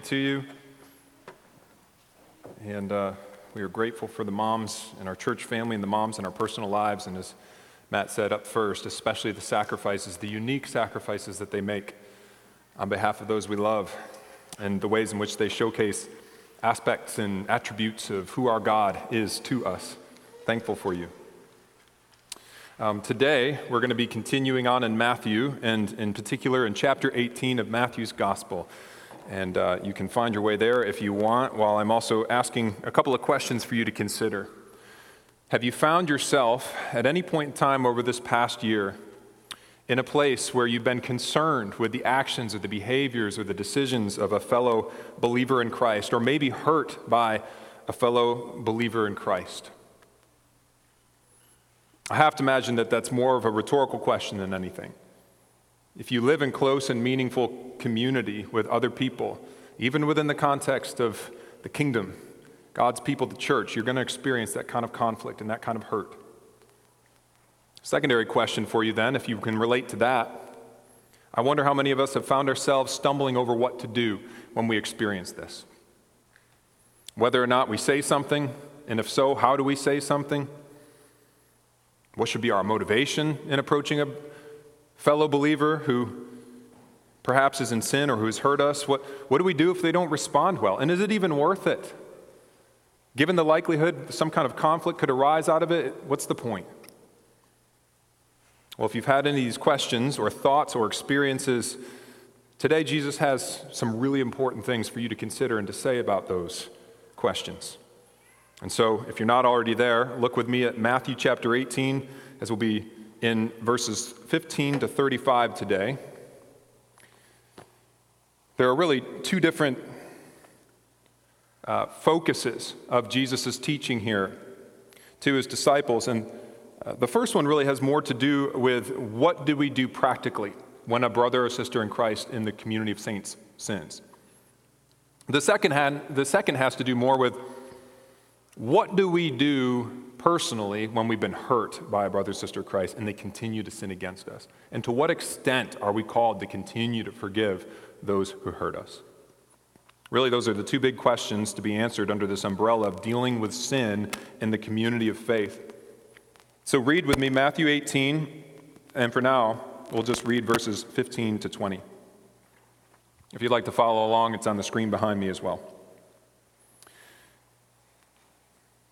to you. And uh, we are grateful for the moms in our church family and the moms in our personal lives. And as Matt said up first, especially the sacrifices, the unique sacrifices that they make on behalf of those we love, and the ways in which they showcase aspects and attributes of who our God is to us. Thankful for you. Um, today, we're going to be continuing on in Matthew, and in particular in chapter 18 of Matthew's Gospel. And uh, you can find your way there if you want, while I'm also asking a couple of questions for you to consider. Have you found yourself at any point in time over this past year in a place where you've been concerned with the actions or the behaviors or the decisions of a fellow believer in Christ, or maybe hurt by a fellow believer in Christ? I have to imagine that that's more of a rhetorical question than anything. If you live in close and meaningful community with other people, even within the context of the kingdom, God's people, the church, you're going to experience that kind of conflict and that kind of hurt. Secondary question for you then, if you can relate to that. I wonder how many of us have found ourselves stumbling over what to do when we experience this. Whether or not we say something, and if so, how do we say something? What should be our motivation in approaching a fellow believer who perhaps is in sin or who's hurt us? What, what do we do if they don't respond well? And is it even worth it? Given the likelihood some kind of conflict could arise out of it, what's the point? Well, if you've had any of these questions or thoughts or experiences, today Jesus has some really important things for you to consider and to say about those questions. And so, if you're not already there, look with me at Matthew chapter 18, as we'll be in verses 15 to 35 today. There are really two different uh, focuses of Jesus' teaching here to his disciples. And uh, the first one really has more to do with what do we do practically when a brother or sister in Christ in the community of saints sins. The second, had, the second has to do more with what do we do personally when we've been hurt by a brother sister of Christ and they continue to sin against us? And to what extent are we called to continue to forgive those who hurt us? Really, those are the two big questions to be answered under this umbrella of dealing with sin in the community of faith. So, read with me Matthew 18, and for now, we'll just read verses 15 to 20. If you'd like to follow along, it's on the screen behind me as well.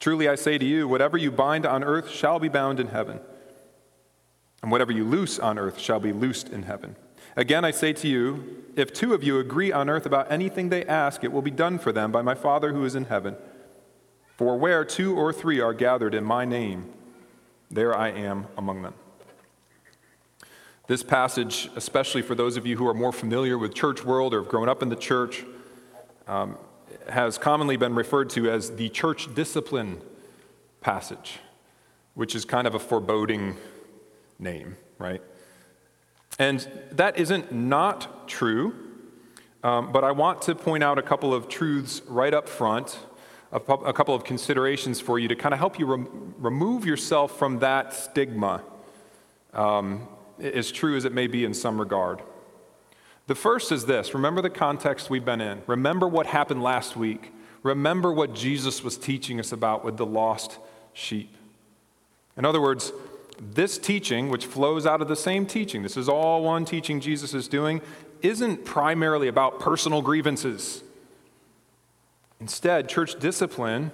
Truly I say to you, whatever you bind on earth shall be bound in heaven, and whatever you loose on earth shall be loosed in heaven. Again, I say to you, if two of you agree on earth about anything they ask, it will be done for them by my Father who is in heaven. For where two or three are gathered in my name, there I am among them. This passage, especially for those of you who are more familiar with church world or have grown up in the church, um, has commonly been referred to as the church discipline passage, which is kind of a foreboding name, right? And that isn't not true, um, but I want to point out a couple of truths right up front, a, a couple of considerations for you to kind of help you rem- remove yourself from that stigma, um, as true as it may be in some regard. The first is this remember the context we've been in. Remember what happened last week. Remember what Jesus was teaching us about with the lost sheep. In other words, this teaching, which flows out of the same teaching, this is all one teaching Jesus is doing, isn't primarily about personal grievances. Instead, church discipline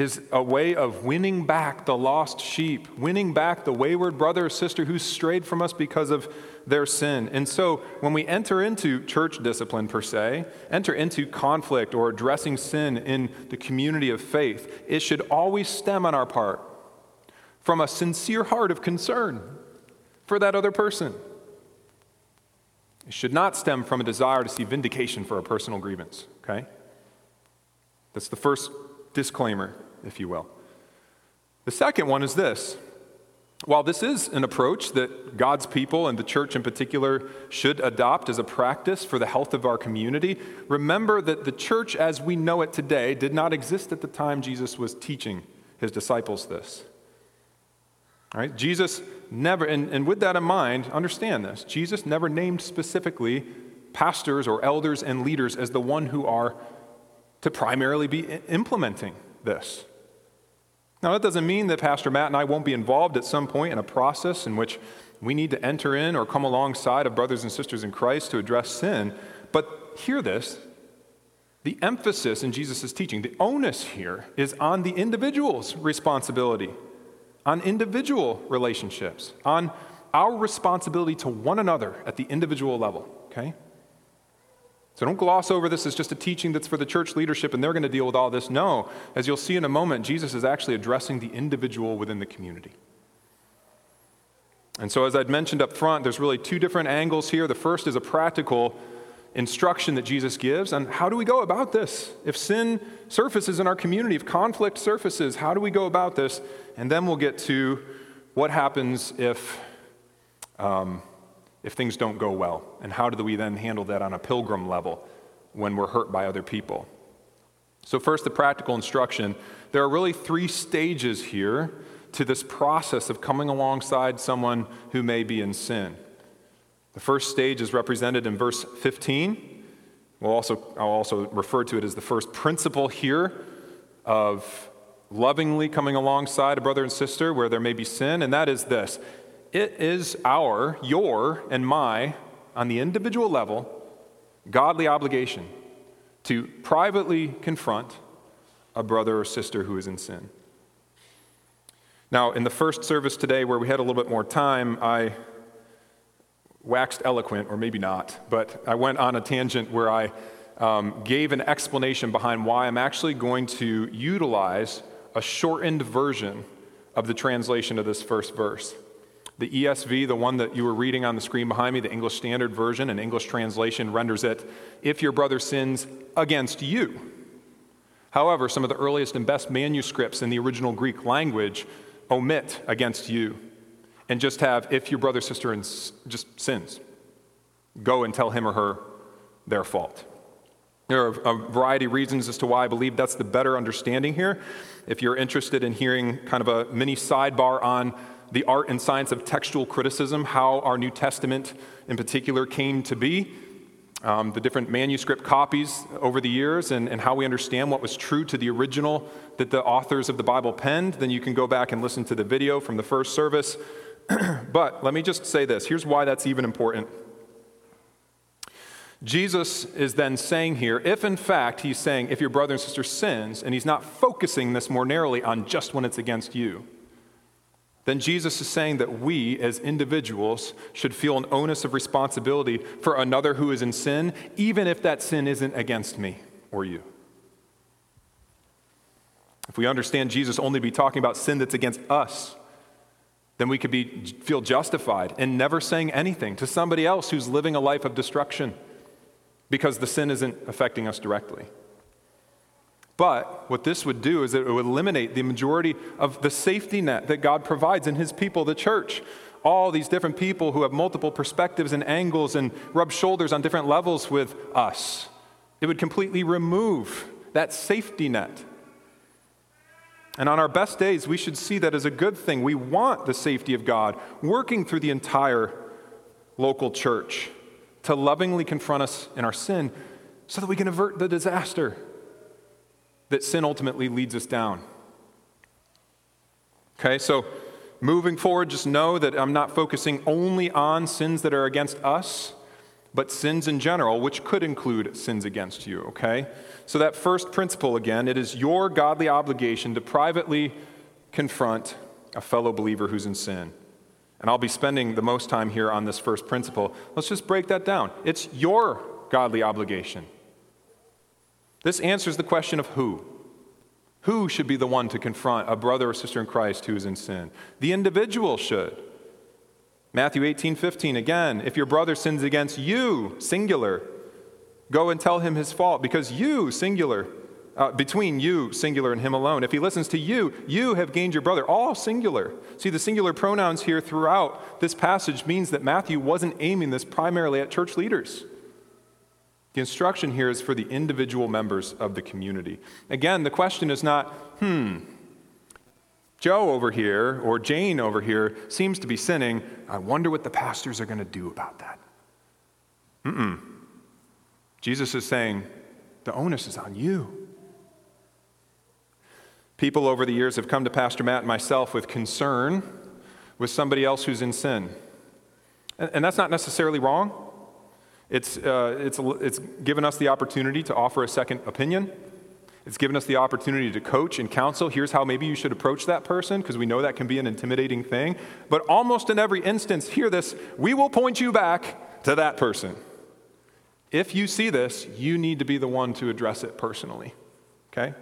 is a way of winning back the lost sheep, winning back the wayward brother or sister who strayed from us because of their sin. And so, when we enter into church discipline per se, enter into conflict or addressing sin in the community of faith, it should always stem on our part from a sincere heart of concern for that other person. It should not stem from a desire to see vindication for a personal grievance, okay? That's the first disclaimer, if you will. The second one is this while this is an approach that God's people and the church in particular should adopt as a practice for the health of our community, remember that the church as we know it today did not exist at the time Jesus was teaching his disciples this. All right? Jesus never, and, and with that in mind, understand this Jesus never named specifically pastors or elders and leaders as the one who are to primarily be implementing this. Now, that doesn't mean that Pastor Matt and I won't be involved at some point in a process in which we need to enter in or come alongside of brothers and sisters in Christ to address sin. But hear this the emphasis in Jesus' teaching, the onus here is on the individual's responsibility, on individual relationships, on our responsibility to one another at the individual level, okay? So don't gloss over this as just a teaching that's for the church leadership and they're going to deal with all this. No, as you'll see in a moment, Jesus is actually addressing the individual within the community. And so, as I'd mentioned up front, there's really two different angles here. The first is a practical instruction that Jesus gives on how do we go about this? If sin surfaces in our community, if conflict surfaces, how do we go about this? And then we'll get to what happens if um, if things don't go well? And how do we then handle that on a pilgrim level when we're hurt by other people? So, first, the practical instruction. There are really three stages here to this process of coming alongside someone who may be in sin. The first stage is represented in verse 15. We'll also, I'll also refer to it as the first principle here of lovingly coming alongside a brother and sister where there may be sin, and that is this it is our, your, and my, on the individual level, godly obligation to privately confront a brother or sister who is in sin. Now, in the first service today, where we had a little bit more time, I waxed eloquent, or maybe not, but I went on a tangent where I um, gave an explanation behind why I'm actually going to utilize a shortened version of the translation of this first verse. The ESV, the one that you were reading on the screen behind me, the English Standard Version, an English translation renders it, if your brother sins against you. However, some of the earliest and best manuscripts in the original Greek language omit against you and just have, if your brother, sister, and just sins, go and tell him or her their fault. There are a variety of reasons as to why I believe that's the better understanding here. If you're interested in hearing kind of a mini sidebar on the art and science of textual criticism, how our New Testament in particular came to be, um, the different manuscript copies over the years, and, and how we understand what was true to the original that the authors of the Bible penned, then you can go back and listen to the video from the first service. but let me just say this here's why that's even important. Jesus is then saying here, if in fact he's saying, if your brother and sister sins, and he's not focusing this more narrowly on just when it's against you, then Jesus is saying that we as individuals should feel an onus of responsibility for another who is in sin, even if that sin isn't against me or you. If we understand Jesus only be talking about sin that's against us, then we could be, feel justified in never saying anything to somebody else who's living a life of destruction because the sin isn't affecting us directly. But what this would do is it would eliminate the majority of the safety net that God provides in His people, the church. All these different people who have multiple perspectives and angles and rub shoulders on different levels with us. It would completely remove that safety net. And on our best days, we should see that as a good thing. We want the safety of God working through the entire local church to lovingly confront us in our sin so that we can avert the disaster that sin ultimately leads us down. Okay, so moving forward, just know that I'm not focusing only on sins that are against us, but sins in general, which could include sins against you, okay? So, that first principle again, it is your godly obligation to privately confront a fellow believer who's in sin. And I'll be spending the most time here on this first principle. Let's just break that down. It's your godly obligation. This answers the question of who. Who should be the one to confront a brother or sister in Christ who is in sin? The individual should. Matthew 18, 15, again, if your brother sins against you, singular, go and tell him his fault, because you, singular, uh, between you, singular, and him alone. If he listens to you, you have gained your brother, all singular. See, the singular pronouns here throughout this passage means that Matthew wasn't aiming this primarily at church leaders. The instruction here is for the individual members of the community. Again, the question is not, hmm, Joe over here or Jane over here seems to be sinning. I wonder what the pastors are going to do about that. Mm-mm. Jesus is saying, the onus is on you. People over the years have come to Pastor Matt and myself with concern with somebody else who's in sin. And that's not necessarily wrong. It's, uh, it's, it's given us the opportunity to offer a second opinion. It's given us the opportunity to coach and counsel. Here's how maybe you should approach that person, because we know that can be an intimidating thing. But almost in every instance, hear this we will point you back to that person. If you see this, you need to be the one to address it personally. Okay?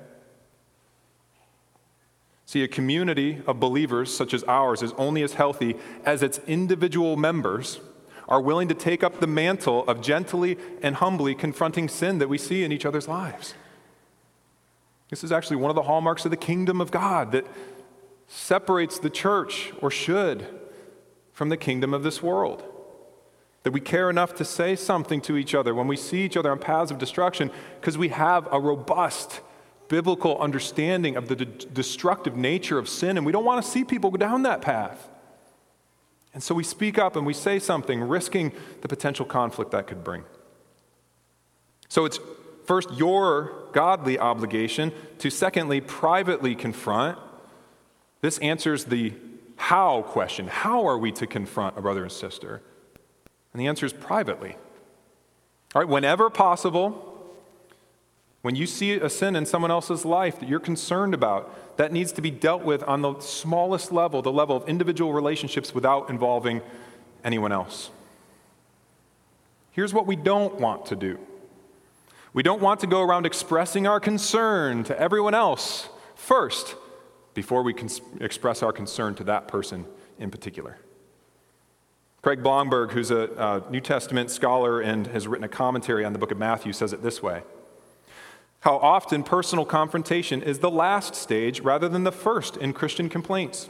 See, a community of believers such as ours is only as healthy as its individual members are willing to take up the mantle of gently and humbly confronting sin that we see in each other's lives. This is actually one of the hallmarks of the kingdom of God that separates the church, or should, from the kingdom of this world. That we care enough to say something to each other when we see each other on paths of destruction because we have a robust biblical understanding of the de- destructive nature of sin, and we don't want to see people go down that path. And so we speak up and we say something, risking the potential conflict that could bring. So it's first your godly obligation to, secondly, privately confront. This answers the how question. How are we to confront a brother and sister? And the answer is privately. All right, whenever possible, when you see a sin in someone else's life that you're concerned about, that needs to be dealt with on the smallest level, the level of individual relationships without involving anyone else. Here's what we don't want to do we don't want to go around expressing our concern to everyone else first before we cons- express our concern to that person in particular. Craig Blomberg, who's a New Testament scholar and has written a commentary on the book of Matthew, says it this way How often personal confrontation is the last stage rather than the first in Christian complaints.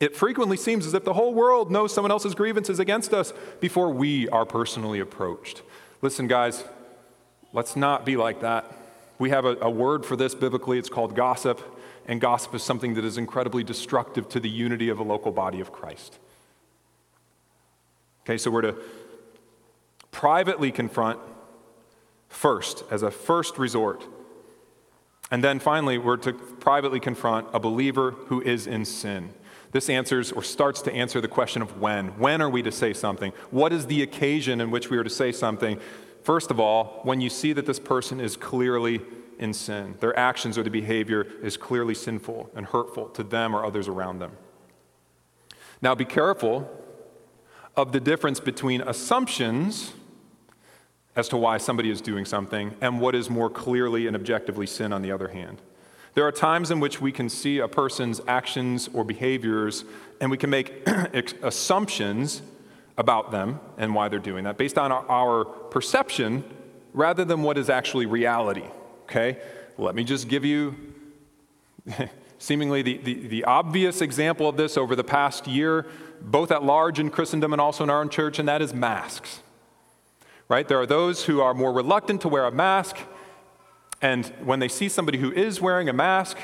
It frequently seems as if the whole world knows someone else's grievances against us before we are personally approached. Listen, guys, Let's not be like that. We have a, a, word for this biblically. It's called gossip. And gossip is something that is incredibly destructive to the unity of a local body of Christ. Okay, so we're to privately confront first, as a first resort. And then finally, we're to privately confront a believer who is in sin. This answers or starts to answer the question of when. When are we to say something? What is the occasion in which we are to say something? First of all, when you see that this person is clearly in sin, their actions or the behavior is clearly sinful and hurtful to them or others around them. Now, be careful of the difference between assumptions as to why somebody is doing something and what is more clearly and objectively sin on the other hand. There are times in which we can see a person's actions or behaviors and we can make assumptions about them and why they're doing that based on our, perception rather than what is actually reality. Okay? Let me just give you seemingly the, the, the, obvious example of this over the past year, both at large in Christendom and also in our own church, and that is masks. Right? There are those who are more reluctant to wear a mask, and when they see somebody who is wearing a mask,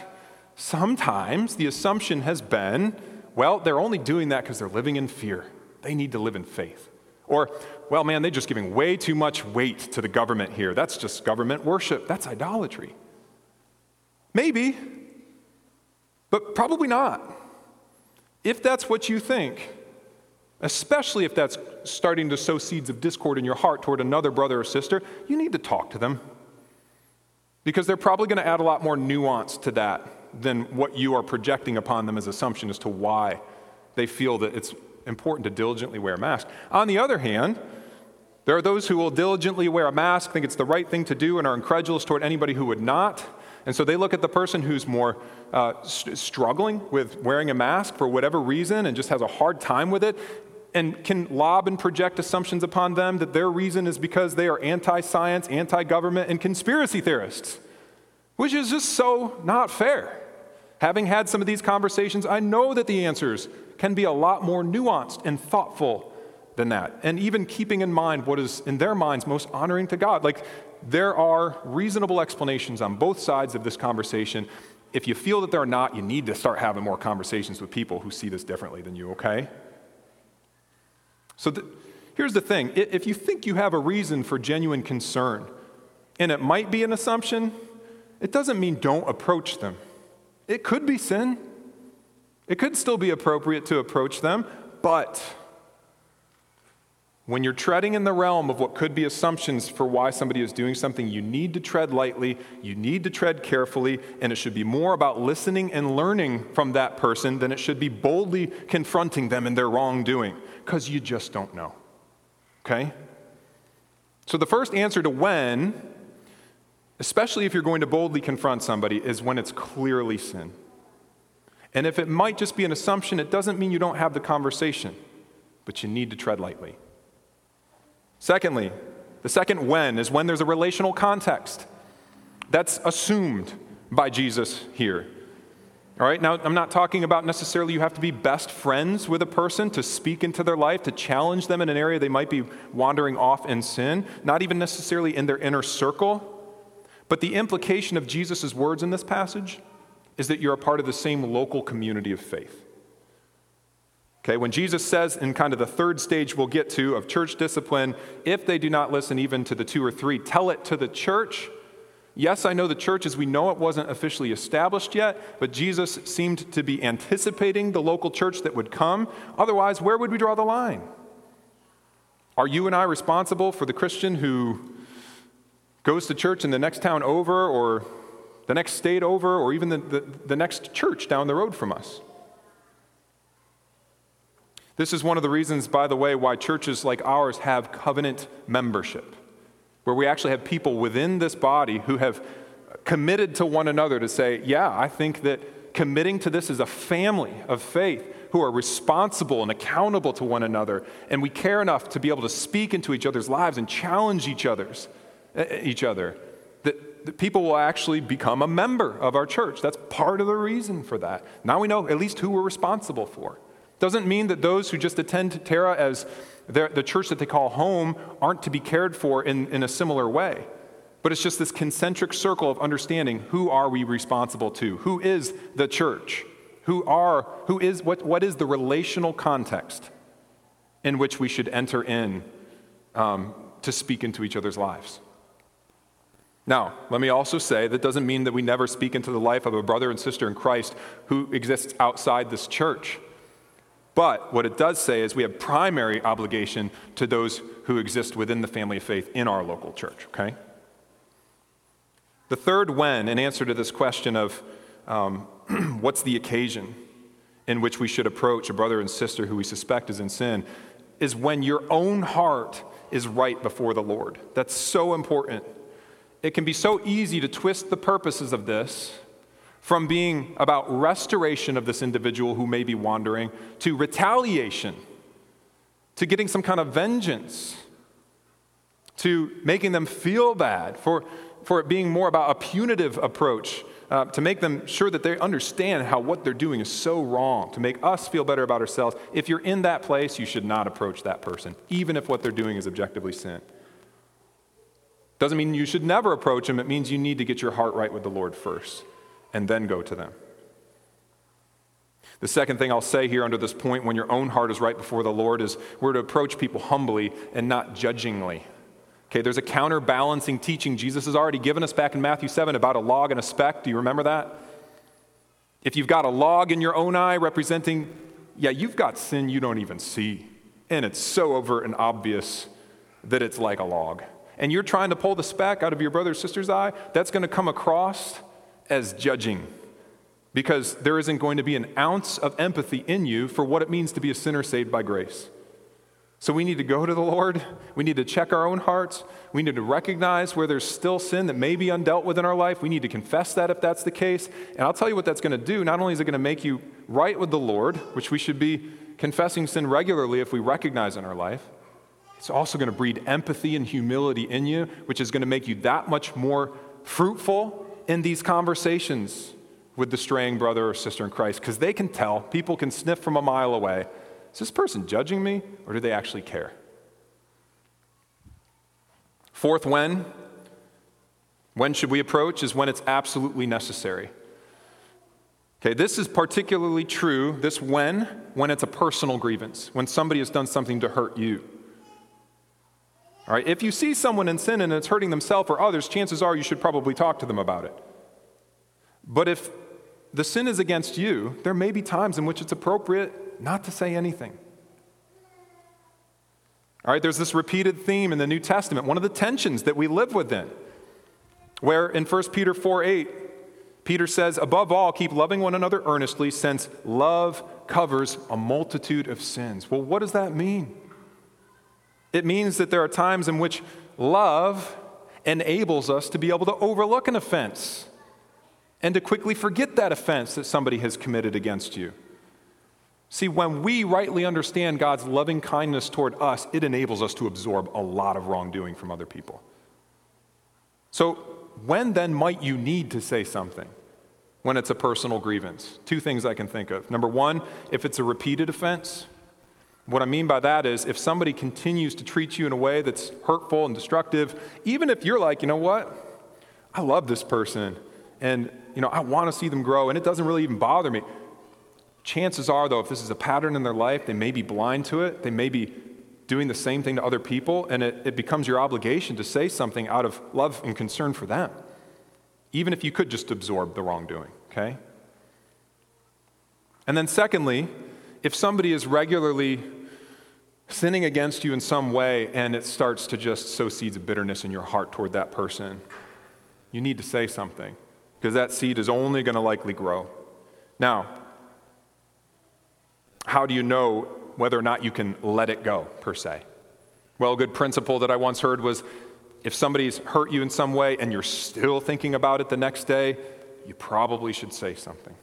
sometimes the assumption has been, well, they're only doing that because they're living in fear. They need to live in faith. Or, well, man, they're just giving way too much weight to the government here. That's just government worship. That's idolatry. Maybe, but probably not. If that's what you think, especially if that's starting to sow seeds of discord in your heart toward another brother or sister, you need to talk to them. Because they're probably going to add a lot more nuance to that than what you are projecting upon them as assumption as to why they feel that it's important to diligently wear a mask. On the other hand, there are those who will diligently wear a mask, think it's the right thing to do, and are incredulous toward anybody who would not. And so they look at the person who's more uh, st- struggling with wearing a mask for whatever reason and just has a hard time with it, and can lob and project assumptions upon them that their reason is because they are anti science, anti government, and conspiracy theorists, which is just so not fair. Having had some of these conversations, I know that the answers can be a lot more nuanced and thoughtful than that. And even keeping in mind what is in their minds most honoring to God. Like, there are reasonable explanations on both sides of this conversation. If you feel that there are not, you need to start having more conversations with people who see this differently than you, okay? So here's the thing if you think you have a reason for genuine concern, and it might be an assumption, it doesn't mean don't approach them. It could be sin. It could still be appropriate to approach them, but when you're treading in the realm of what could be assumptions for why somebody is doing something, you need to tread lightly, you need to tread carefully, and it should be more about listening and learning from that person than it should be boldly confronting them in their wrongdoing, because you just don't know. Okay? So the first answer to when, especially if you're going to boldly confront somebody, is when it's clearly sin. And if it might just be an assumption, it doesn't mean you don't have the conversation, but you need to tread lightly. Secondly, the second when is when there's a relational context. That's assumed by Jesus here. All right, now I'm not talking about necessarily you have to be best friends with a person to speak into their life, to challenge them in an area they might be wandering off in sin, not even necessarily in their inner circle. But the implication of Jesus' words in this passage is that you're a part of the same local community of faith. Okay, when Jesus says in kind of the third stage we'll get to of church discipline, if they do not listen even to the two or three, tell it to the church. Yes, I know the church as we know it wasn't officially established yet, but Jesus seemed to be anticipating the local church that would come. Otherwise, where would we draw the line? Are you and I responsible for the Christian who goes to church in the next town over, or the next state over, or even the, the, the next church down the road from us? This is one of the reasons, by the way, why churches like ours have covenant membership, where we actually have people within this body who have committed to one another to say, yeah, I think that committing to this is a family of faith who are responsible and accountable to one another, and we care enough to be able to speak into each other's lives and challenge each other's each other, that, that people will actually become a member of our church. That's part of the reason for that. Now we know at least who we're responsible for. Doesn't mean that those who just attend Terra as the church that they call home aren't to be cared for in, in a similar way. But it's just this concentric circle of understanding who are we responsible to? Who is the church? Who are, who is, what, what is the relational context in which we should enter in um, to speak into each other's lives? Now, let me also say that doesn't mean that we never speak into the life of a brother and sister in Christ who exists outside this church. But what it does say is we have primary obligation to those who exist within the family of faith in our local church, okay? The third when, in answer to this question of um, what's the occasion in which we should approach a brother and sister who we suspect is in sin, is when your own heart is right before the Lord. That's so important. It can be so easy to twist the purposes of this from being about restoration of this individual who may be wandering to retaliation, to getting some kind of vengeance, to making them feel bad, for, for it being more about a punitive approach, uh, to make them sure that they understand how what they're doing is so wrong, to make us feel better about ourselves. If you're in that place, you should not approach that person, even if what they're doing is objectively sin. Doesn't mean you should never approach them, it means you need to get your heart right with the Lord first and then go to them. The second thing I'll say here under this point, when your own heart is right before the Lord, is we're to approach people humbly and not judgingly. Okay, there's a counterbalancing teaching Jesus has already given us back in Matthew 7 about a log and a speck. Do you remember that? If you've got a log in your own eye representing, yeah, you've got sin you don't even see. And it's so overt and obvious that it's like a log. And you're trying to pull the speck out of your brother's sister's eye, that's going to come across as judging because there isn't going to be an ounce of empathy in you for what it means to be a sinner saved by grace. So we need to go to the Lord. We need to check our own hearts. We need to recognize where there's still sin that may be undealt with in our life. We need to confess that if that's the case. And I'll tell you what that's going to do. Not only is it going to make you right with the Lord, which we should be confessing sin regularly, if we recognize in our life, it's also going to breed empathy and humility in you, which is going to make you that much more fruitful in these conversations with the straying brother or sister in Christ because they can tell, people can sniff from a mile away is this person judging me or do they actually care? Fourth, when? When should we approach? Is when it's absolutely necessary. Okay, this is particularly true, this when, when it's a personal grievance, when somebody has done something to hurt you. All right, if you see someone in sin and it's hurting themselves or others, chances are you should probably talk to them about it. But if the sin is against you, there may be times in which it's appropriate not to say anything. All right, there's this repeated theme in the New Testament, one of the tensions that we live within, where in 1 Peter 4 8, Peter says, Above all, keep loving one another earnestly, since love covers a multitude of sins. Well, what does that mean? It means that there are times in which love enables us to be able to overlook an offense and to quickly forget that offense that somebody has committed against you. See, when we rightly understand God's loving kindness toward us, it enables us to absorb a lot of wrongdoing from other people. So, when then might you need to say something? When it's a personal grievance. Two things I can think of. Number one, if it's a repeated offense. What I mean by that is if somebody continues to treat you in a way that's hurtful and destructive, even if you're like, you know what? I love this person and you know, I want to see them grow and it doesn't really even bother me. Chances are though if this is a pattern in their life, they may be blind to it. They may be doing the same thing to other people, and it, it becomes your obligation to say something out of love and concern for them, even if you could just absorb the wrongdoing, okay? And then, secondly, if somebody is regularly sinning against you in some way and it starts to just sow seeds of bitterness in your heart toward that person, you need to say something because that seed is only going to likely grow. Now, how do you know whether or not you can let it go, per se. Well, a good principle that I once heard was if somebody's hurt you in some way and you're still thinking about it the next day, you probably should say something.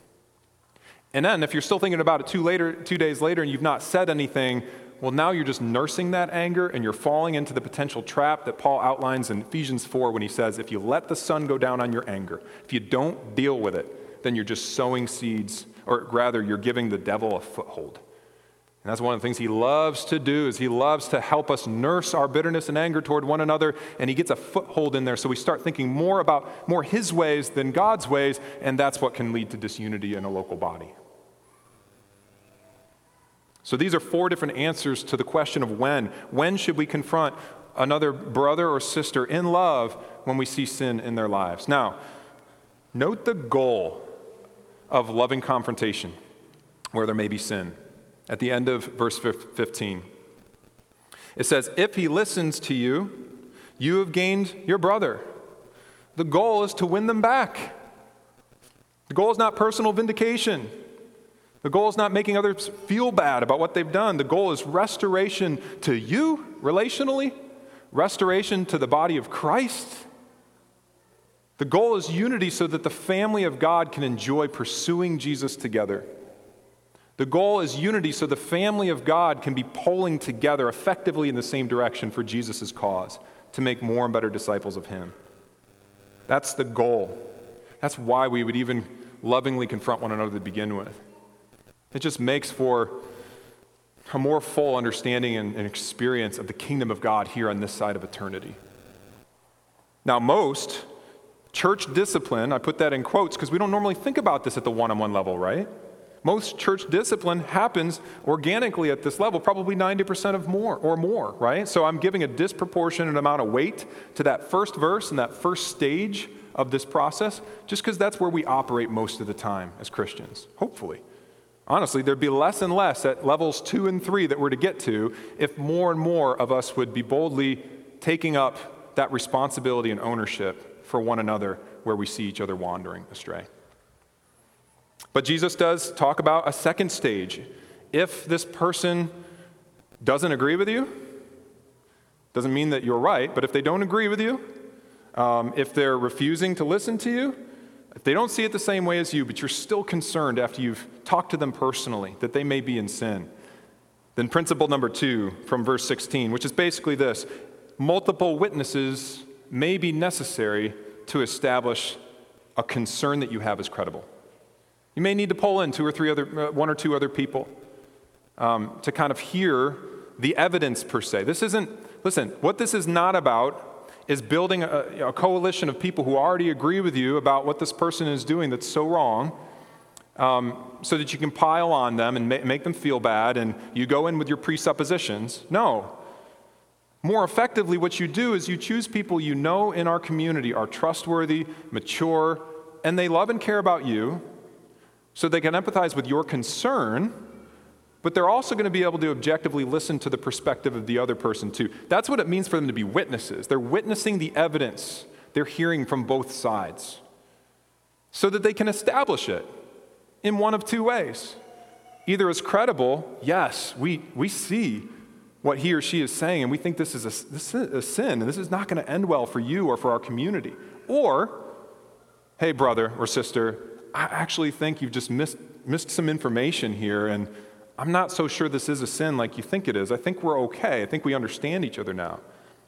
And then if you're still thinking about it two, later, two days later and you've not said anything, well, now you're just nursing that anger and you're falling into the potential trap that Paul outlines in Ephesians 4 when he says, if you let the sun go down on your anger, if you don't deal with it, then you're just sowing seeds, or rather, you're giving the devil a foothold. And that's one of the things he loves to do is he loves to help us nurse our bitterness and anger toward one another and he gets a foothold in there so we start thinking more about more his ways than God's ways and that's what can lead to disunity in a local body. So these are four different answers to the question of when. When should we confront another brother or sister in love when we see sin in their lives? Now, note the goal of loving confrontation where there may be sin at the end of verse 15. It says, If he listens to you, you have gained your brother. The goal is to win them back. The goal is not personal vindication. The goal is not making others feel bad about what they've done. The goal is restoration to you relationally, restoration to the body of Christ. The goal is unity so that the family of God can enjoy pursuing Jesus together. The goal is unity so the family of God can be pulling together effectively in the same direction for Jesus' cause to make more and better disciples of Him. That's the goal. That's why we would even lovingly confront one another to begin with. It just makes for a more full understanding and, and experience of the kingdom of God here on this side of eternity. Now, most church discipline, I put that in quotes because we don't normally think about this at the one on one level, right? Most church discipline happens organically at this level, probably 90% of more or more, right? So I'm giving a disproportionate amount of weight to that first verse and that first stage of this process, just because that's where we operate most of the time as Christians, hopefully. Honestly, there'd be less and less at levels two and three that we're to get to if more and more of us would be boldly taking up that responsibility and ownership for one another where we see each other wandering astray. But Jesus does talk about a second stage. If this person doesn't agree with you, doesn't mean that you're right, but if they don't agree with you, um, if they're refusing to listen to you, if they don't see it the same way as you, but you're still concerned after you've talked to them personally that they may be in sin, Then, principle number two from verse 16, which is basically this multiple witnesses may be necessary to establish a concern that you have is credible. You may need to pull in two or three other, uh, one or two other people um, to kind of hear the evidence per se. This isn't, listen, what this is not about is building a, a coalition of people who already agree with you about what this person is doing that's so wrong um, so that you can pile on them and ma- make them feel bad and you go in with your presuppositions. No. More effectively, what you do is you choose people you know in our community are trustworthy, mature, and they love and care about you so they can empathize with your concern, but they're also going to be able to objectively listen to the perspective of the other person too. That's what it means for them to be witnesses. They're witnessing the evidence, they're hearing from both sides so that they can establish it in one of two ways. Either as credible, yes, we, we see what he or she is saying, and we think this is a, this is a sin, and this is not going to end well for you or for our community. Or, hey, brother or sister, I actually think you've just missed, missed some information here, and I'm not so sure this is a sin like you think it is. I think we're okay. I think we understand each other now.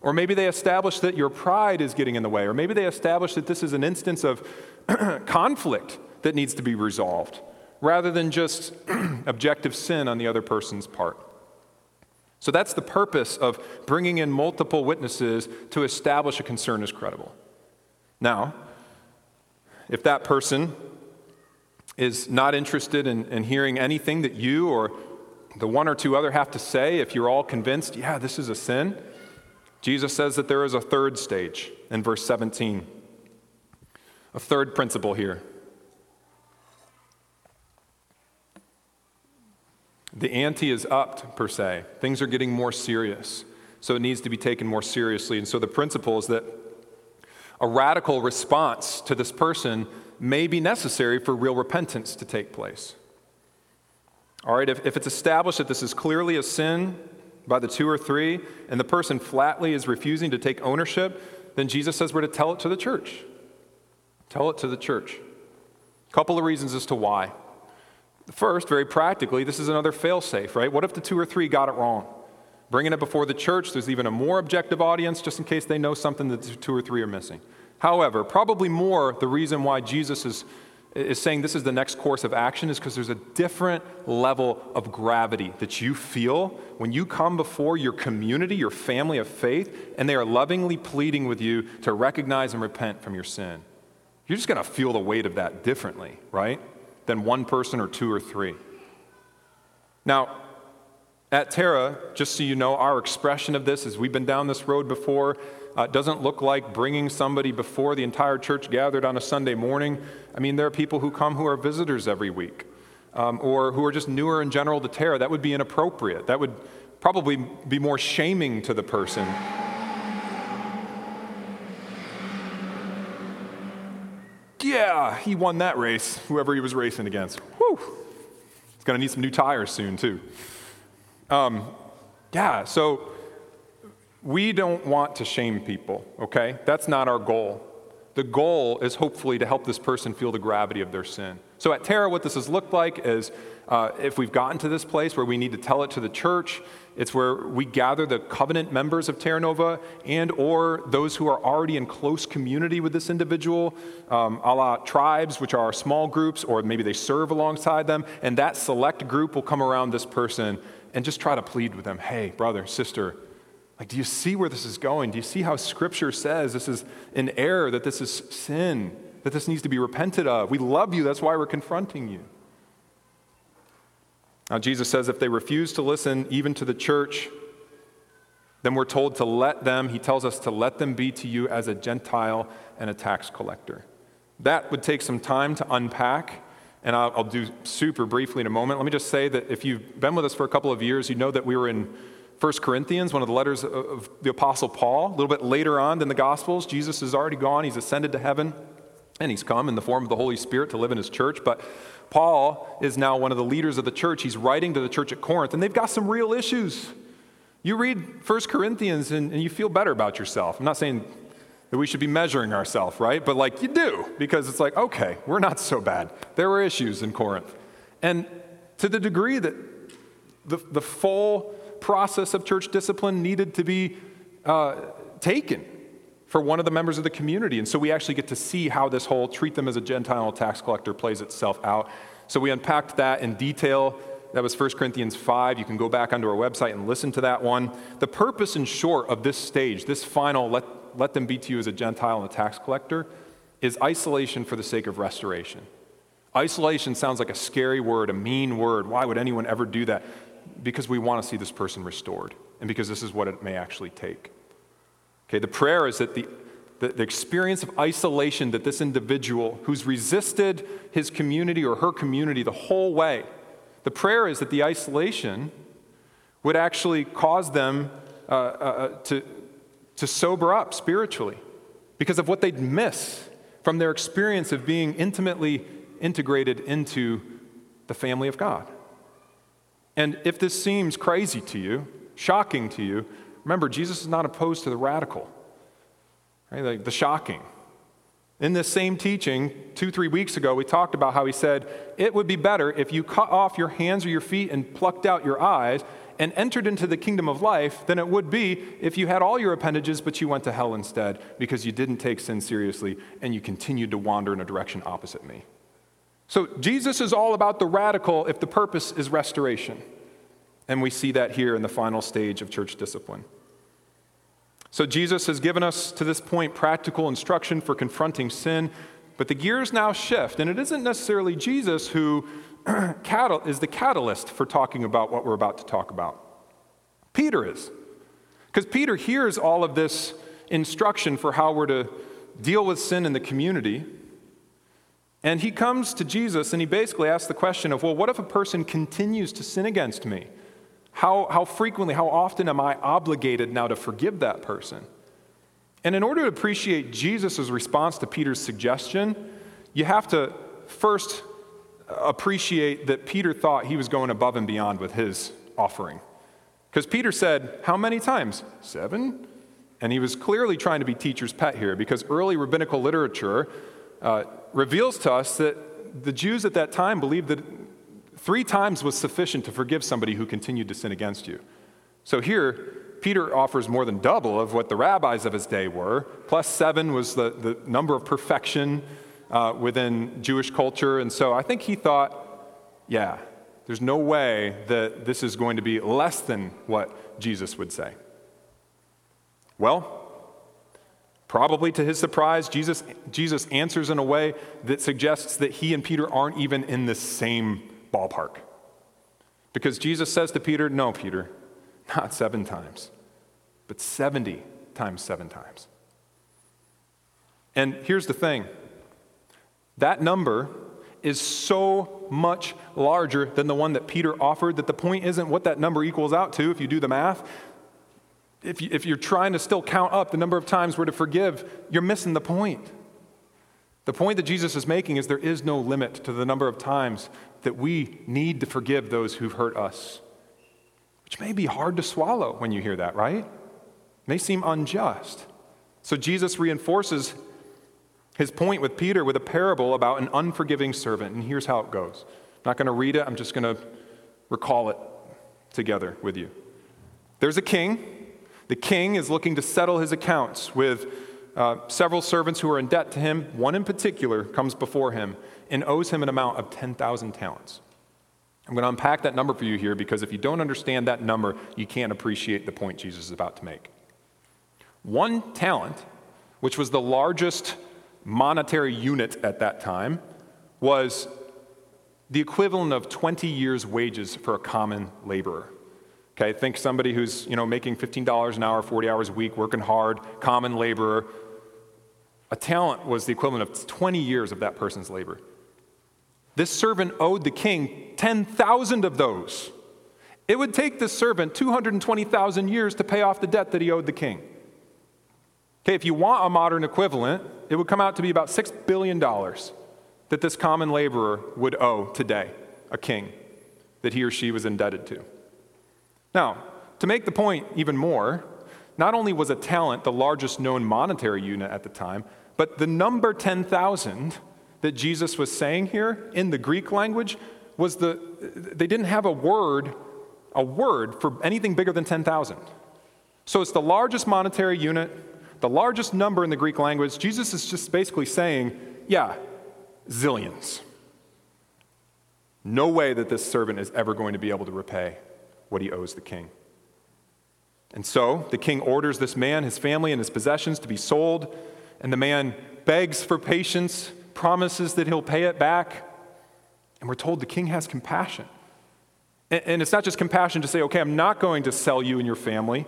Or maybe they establish that your pride is getting in the way, or maybe they establish that this is an instance of conflict that needs to be resolved rather than just objective sin on the other person's part. So that's the purpose of bringing in multiple witnesses to establish a concern as credible. Now, if that person is not interested in, in, hearing anything that you or the one or two other have to say, if you're all convinced, yeah, this is a sin, Jesus says that there is a third stage in verse 17. A third principle here. The ante is upped, per se. Things are getting more serious. So it needs to be taken more seriously. And so the principle is that a radical response to this person may be necessary for real repentance to take place. All right, if, if it's established that this is clearly a sin by the two or three, and the person flatly is refusing to take ownership, then Jesus says we're to tell it to the church. Tell it to the church. A couple of reasons as to why. First, very practically, this is another failsafe, right? What if the two or three got it wrong? Bringing it before the church, there's even a more objective audience just in case they know something that the two or three are missing. However, probably more the reason why Jesus is, is saying this is the next course of action is because there's a different level of gravity that you feel when you come before your community, your family of faith, and they are lovingly pleading with you to recognize and repent from your sin. You're just going to feel the weight of that differently, right? than one person or two or three. Now, at Terra, just so you know, our expression of this is we've been down this road before. Uh, doesn't look like bringing somebody before the entire church gathered on a Sunday morning. I mean, there are people who come who are visitors every week um, or who are just newer in general to Terra. That would be inappropriate. That would probably be more shaming to the person yeah, he won that race, whoever he was racing against. Whew. He's going to need some new tires soon, too. Um, yeah, so we don't want to shame people, okay? That's not our goal. The goal is hopefully to help this person feel the gravity of their sin. So at Terra, what this has looked like is uh, if we've gotten to this place where we need to tell it to the church, it's where we gather the covenant members of Terra Nova and or those who are already in close community with this individual, um, a la tribes, which are small groups, or maybe they serve alongside them, and that select group will come around this person and just try to plead with them, hey, brother, sister, like, do you see where this is going? Do you see how Scripture says this is an error, that this is sin, that this needs to be repented of? We love you, that's why we're confronting you. Now, Jesus says if they refuse to listen even to the church, then we're told to let them, he tells us to let them be to you as a Gentile and a tax collector. That would take some time to unpack, and I'll, I'll, do super briefly in a moment. Let me just say that if you've been with us for a couple of years, you know that we were in 1 Corinthians, one of the letters of the Apostle Paul. A little bit later on than the Gospels, Jesus is already gone, he's ascended to heaven, and he's come in the form of the Holy Spirit to live in his church. But Paul is now one of the leaders of the church. He's writing to the church at Corinth, and they've got some real issues. You read 1 Corinthians and, and you feel better about yourself. I'm not saying that we should be measuring ourselves, right? But like you do, because it's like, okay, we're not so bad. There were issues in Corinth. And to the degree that the, the full process of church discipline needed to be uh, taken for one of the members of the community. And so we actually get to see how this whole treat them as a Gentile tax collector plays itself out. So we unpacked that in detail. That was 1 Corinthians 5. You can go back onto our website and listen to that one. The purpose, in short, of this stage, this final let, let them be to you as a Gentile and a tax collector, is isolation for the sake of restoration. Isolation sounds like a scary word, a mean word. Why would anyone ever do that? Because we want to see this person restored, and because this is what it may actually take. Okay, the prayer is that the, the, the, experience of isolation that this individual who's resisted his community or her community the whole way, the prayer is that the isolation would actually cause them uh, uh, uh to, to sober up spiritually because of what they'd miss from their experience of being intimately integrated into the family of God. And if this seems crazy to you, shocking to you, Remember, Jesus is not opposed to the radical, right? Like the shocking. In this same teaching, two, three weeks ago, we talked about how he said, It would be better if you cut off your hands or your feet and plucked out your eyes and entered into the kingdom of life than it would be if you had all your appendages but you went to hell instead because you didn't take sin seriously and you continued to wander in a direction opposite me. So Jesus is all about the radical if the purpose is restoration. And we see that here in the final stage of church discipline. So Jesus has given us to this point practical instruction for confronting sin, but the gears now shift, and it isn't necessarily Jesus who is the catalyst for talking about what we're about to talk about. Peter is. Because Peter hears all of this instruction for how we're to deal with sin in the community. And he comes to Jesus and he basically asks the question of, well, what if a person continues to sin against me? How, how frequently, how often am I obligated now to forgive that person? And in order to appreciate Jesus' response to Peter's suggestion, you have to first appreciate that Peter thought he was going above and beyond with his offering. Because Peter said, How many times? Seven? And he was clearly trying to be teacher's pet here because early rabbinical literature uh, reveals to us that the Jews at that time believed that Three times was sufficient to forgive somebody who continued to sin against you. So here, Peter offers more than double of what the rabbis of his day were. Plus seven was the, the number of perfection uh, within Jewish culture. And so I think he thought, yeah, there's no way that this is going to be less than what Jesus would say. Well, Probably to his surprise, Jesus, Jesus answers in a way that suggests that he and Peter aren't even in the same ballpark. Because Jesus says to Peter, No, Peter, not seven times, but 70 times seven times. And here's the thing that number is so much larger than the one that Peter offered that the point isn't what that number equals out to if you do the math. If, you, if you're trying to still count up the number of times we're to forgive, you're missing the point. The point that Jesus is making is there is no limit to the number of times that we need to forgive those who've hurt us, which may be hard to swallow when you hear that, right? It may seem unjust. So Jesus reinforces his point with Peter with a parable about an unforgiving servant, and here's how it goes. I'm not going to read it, I'm just going to recall it together with you. There's a king. The king is looking to settle his accounts with uh, several servants who are in debt to him. One in particular comes before him and owes him an amount of 10,000 talents. I'm going to unpack that number for you here because if you don't understand that number, you can't appreciate the point Jesus is about to make. One talent, which was the largest monetary unit at that time, was the equivalent of 20 years' wages for a common laborer. Okay, think somebody who's you know making $15 an hour, 40 hours a week, working hard, common laborer. A talent was the equivalent of 20 years of that person's labor. This servant owed the king 10,000 of those. It would take this servant 220,000 years to pay off the debt that he owed the king. Okay, if you want a modern equivalent, it would come out to be about $6 billion that this common laborer would owe today, a king, that he or she was indebted to. Now, to make the point even more, not only was a talent the largest known monetary unit at the time, but the number 10,000 that Jesus was saying here in the Greek language was the, they didn't have a word a word for anything bigger than 10,000. So it's the largest monetary unit, the largest number in the Greek language. Jesus is just basically saying, yeah, zillions. No way that this servant is ever going to be able to repay what he owes the king. And so the king orders this man, his family, and his possessions to be sold, and the man begs for patience, promises that he'll pay it back. And we're told the king has compassion. And it's not just compassion to say, okay, I'm not going to sell you and your family.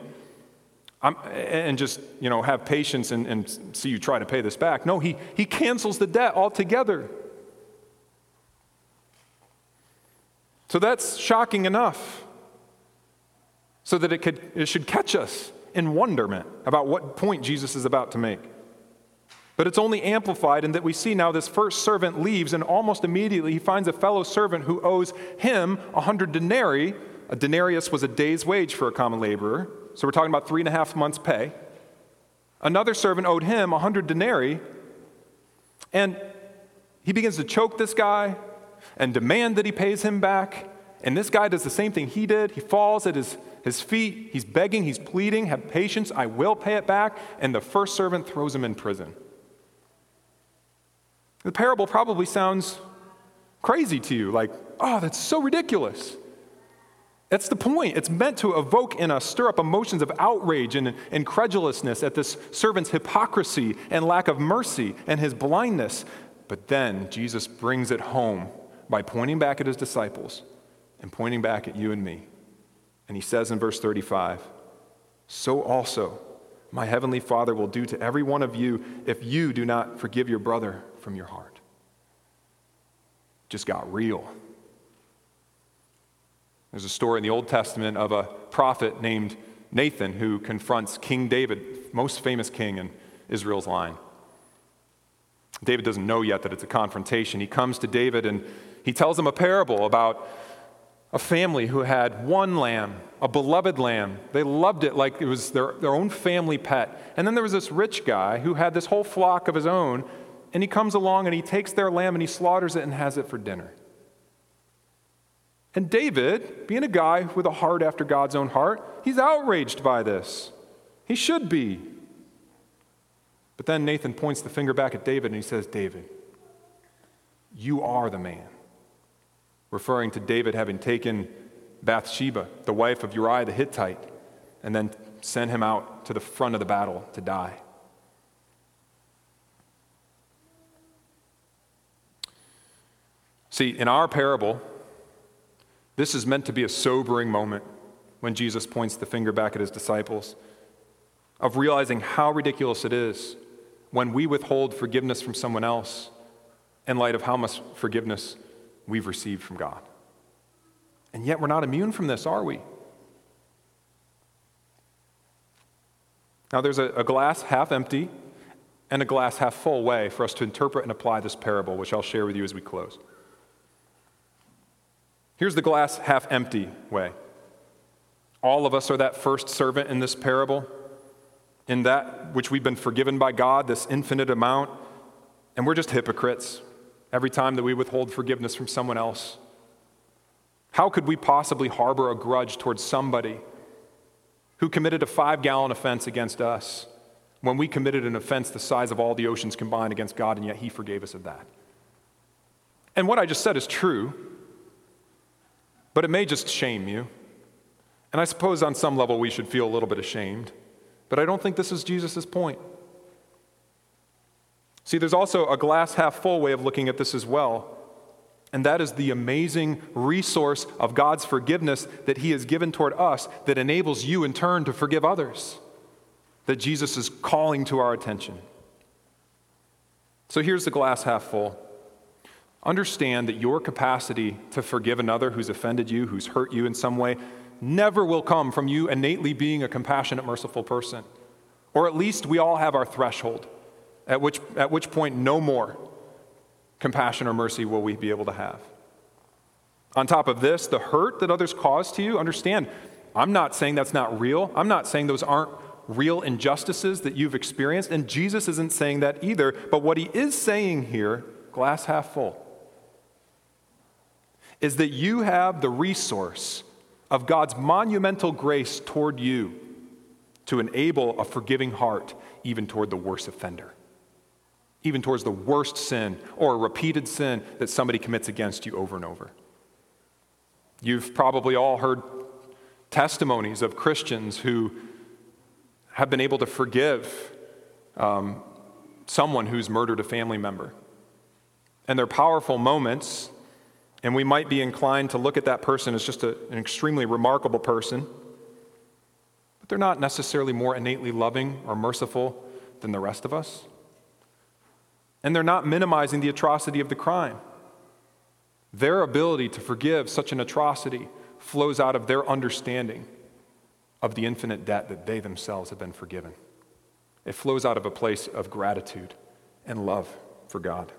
I'm, and just you know have patience and, and see you try to pay this back no he, he cancels the debt altogether so that's shocking enough so that it, could, it should catch us in wonderment about what point jesus is about to make but it's only amplified in that we see now this first servant leaves and almost immediately he finds a fellow servant who owes him a hundred denarii a denarius was a day's wage for a common laborer so we're talking about three and a half months' pay. Another servant owed him 100 denarii, and he begins to choke this guy and demand that he pays him back. And this guy does the same thing he did. He falls at his, his feet. He's begging, he's pleading, have patience, I will pay it back. And the first servant throws him in prison. The parable probably sounds crazy to you, like, oh, that's so ridiculous. That's the point. It's meant to evoke in us, stir up emotions of outrage and incredulousness at this servant's hypocrisy and lack of mercy and his blindness. But then Jesus brings it home by pointing back at his disciples and pointing back at you and me. And he says in verse 35 So also my heavenly Father will do to every one of you if you do not forgive your brother from your heart. Just got real. There's a story in the Old Testament of a prophet named Nathan who confronts King David, most famous king in Israel's line. David doesn't know yet that it's a confrontation. He comes to David and he tells him a parable about a family who had one lamb, a beloved lamb. They loved it like it was their, their own family pet. And then there was this rich guy who had this whole flock of his own, and he comes along and he takes their lamb and he slaughters it and has it for dinner. And David, being a guy with a heart after God's own heart, he's outraged by this. He should be. But then Nathan points the finger back at David and he says, David, you are the man. Referring to David having taken Bathsheba, the wife of Uriah the Hittite, and then sent him out to the front of the battle to die. See, in our parable, this is meant to be a sobering moment when Jesus points the finger back at his disciples of realizing how ridiculous it is when we withhold forgiveness from someone else in light of how much forgiveness we've received from God. And yet we're not immune from this, are we? Now, there's a, a, glass half empty and a glass half full way for us to interpret and apply this parable, which I'll share with you as we close. Here's the glass half empty way. All of us are that first servant in this parable, in that which we've been forgiven by God, this infinite amount, and we're just hypocrites every time that we withhold forgiveness from someone else. How could we possibly harbor a grudge towards somebody who committed a five gallon offense against us when we committed an offense the size of all the oceans combined against God, and yet He forgave us of that? And what I just said is true. But it may just shame you. And I suppose on some level we should feel a little bit ashamed. But I don't think this is Jesus' point. See, there's also a glass half full way of looking at this as well. And that is the amazing resource of God's forgiveness that He has given toward us that enables you in turn to forgive others, that Jesus is calling to our attention. So here's the glass half full. Understand that your capacity to forgive another who's offended you, who's hurt you in some way, never will come from you innately being a compassionate, merciful person. Or at least we all have our threshold, at which, at which point no more compassion or mercy will we be able to have. On top of this, the hurt that others cause to you, understand, I'm not saying that's not real. I'm not saying those aren't real injustices that you've experienced, and Jesus isn't saying that either. But what he is saying here, glass half full, is that you have the resource of God's monumental grace toward you to enable a forgiving heart even toward the worst offender, even towards the worst sin or a repeated sin that somebody commits against you over and over. You've probably all heard testimonies of Christians who have been able to forgive um, someone who's murdered a family member. And they're powerful moments, and we might be inclined to look at that person as just a, an extremely remarkable person, but they're not necessarily more innately loving or merciful than the rest of us. And they're not minimizing the atrocity of the crime. Their ability to forgive such an atrocity flows out of their understanding of the infinite debt that they themselves have been forgiven. It flows out of a place of gratitude and love for God.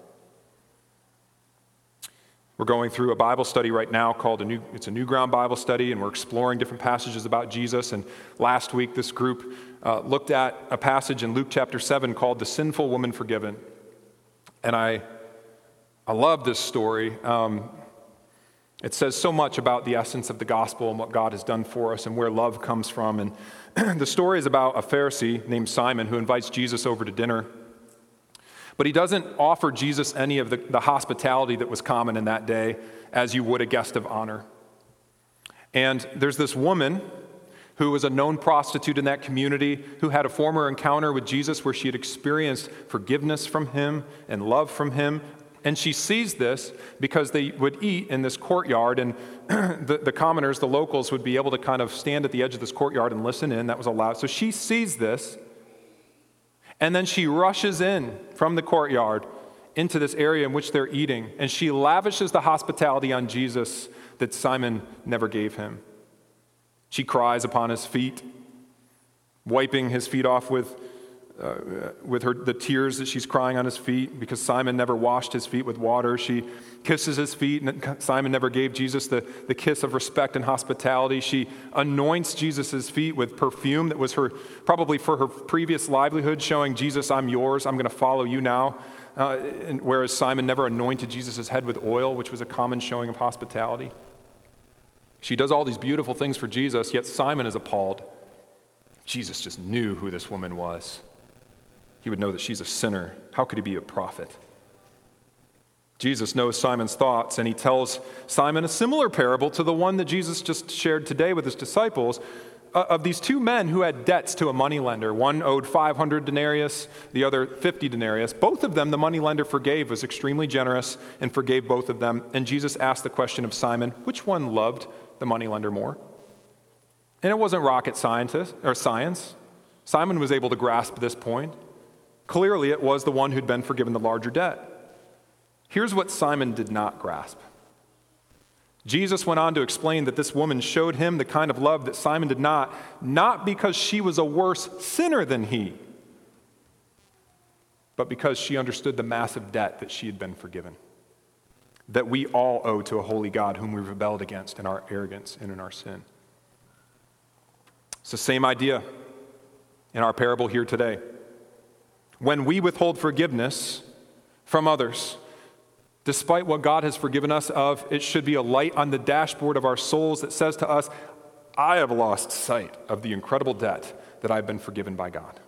We're going through a Bible study right now called a new it's a new ground Bible study and we're exploring different passages about Jesus and last week this group uh, looked at a passage in Luke chapter 7 called the sinful woman forgiven. And I I love this story. Um, it says so much about the essence of the gospel and what God has done for us and where love comes from. And the story is about a Pharisee named Simon who invites Jesus over to dinner. But he doesn't offer Jesus any of the, the hospitality that was common in that day, as you would a guest of honor. And there's this woman who was a known prostitute in that community who had a former encounter with Jesus where she had experienced forgiveness from him and love from him, and she sees this because they would eat in this courtyard, and the, the commoners, the locals, would be able to kind of stand at the edge of this courtyard and listen in. That was allowed. So she sees this, and then she rushes in from the courtyard into this area in which they're eating, and she lavishes the hospitality on Jesus that Simon never gave him. She cries upon his feet, wiping his feet off with uh, with her, the tears that she's crying on his feet because Simon never washed his feet with water. She kisses his feet, and Simon never gave Jesus the, the kiss of respect and hospitality. She anoints Jesus' feet with perfume that was her, probably for her previous livelihood, showing Jesus, I'm yours, I'm going to follow you now. Uh, whereas Simon never anointed Jesus' head with oil, which was a common showing of hospitality. She does all these beautiful things for Jesus, yet Simon is appalled. Jesus just knew who this woman was he would know that she's a sinner. How could he be a prophet? Jesus knows Simon's thoughts, and he tells Simon a similar parable to the one that Jesus just shared today with his disciples uh, of these two men who had debts to a moneylender. One owed 500 denarius, the other 50 denarius. Both of them, the moneylender forgave, was extremely generous and forgave both of them. And Jesus asked the question of Simon, which one loved the moneylender more? And it wasn't rocket scientist or science. Simon was able to grasp this point. Clearly, it was the one who'd been forgiven the larger debt. Here's what Simon did not grasp. Jesus went on to explain that this woman showed him the kind of love that Simon did not, not because she was a worse sinner than he, but because she understood the massive debt that she had been forgiven, that we all owe to a holy God whom we rebelled against in our arrogance and in our sin. It's the same idea in our parable here today. When we withhold forgiveness from others, despite what God has forgiven us of, it should be a light on the dashboard of our souls that says to us, I have lost sight of the incredible debt that I've been forgiven by God.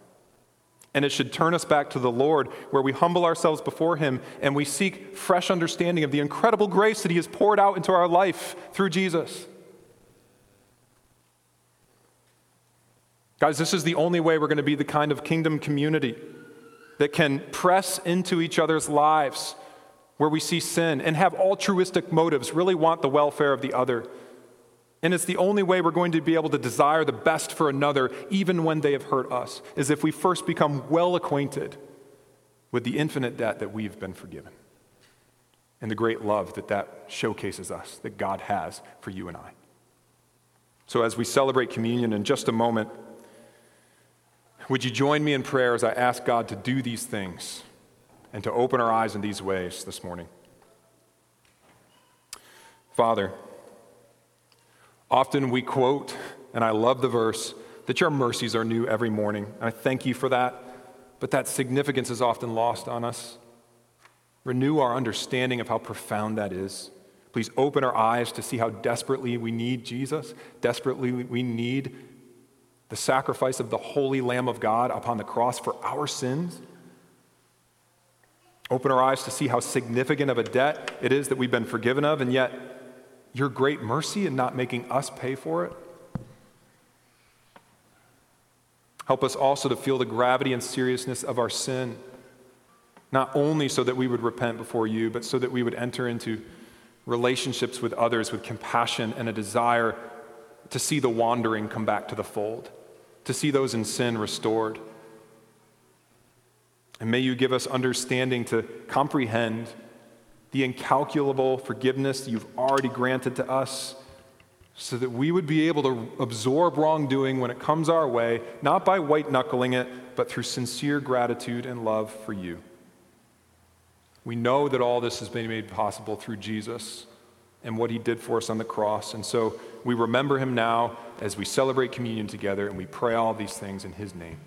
And it should turn us back to the Lord, where we humble ourselves before Him and we seek fresh understanding of the incredible grace that He has poured out into our life through Jesus. Guys, this is the only way we're going to be the kind of kingdom community that can press into each other's lives where we see sin and have altruistic motives, really want the welfare of the other. And it's the only way we're going to be able to desire the best for another, even when they have hurt us, is if we first become well acquainted with the infinite debt that we've been forgiven and the great love that that showcases us, that God has for you and I. So, as we celebrate communion in just a moment, would you join me in prayer as I ask God to do these things and to open our eyes in these ways this morning? Father, often we quote, and I love the verse, that your mercies are new every morning. And I thank you for that, but that significance is often lost on us. Renew our understanding of how profound that is. Please open our eyes to see how desperately we need Jesus, desperately we need the sacrifice of the holy Lamb of God upon the cross for our sins. Open our eyes to see how significant of a debt it is that we've been forgiven of, and yet your great mercy in not making us pay for it. Help us also to feel the gravity and seriousness of our sin, not only so that we would repent before you, but so that we would enter into relationships with others with compassion and a desire to see the wandering come back to the fold, to see those in sin restored. And may you give us understanding to comprehend the incalculable forgiveness you've already granted to us so that we would be able to absorb wrongdoing when it comes our way, not by white knuckling it, but through sincere gratitude and love for you. We know that all this has been made possible through Jesus and what he did for us on the cross. And so we remember him now as we celebrate communion together, and we pray all these things in his name.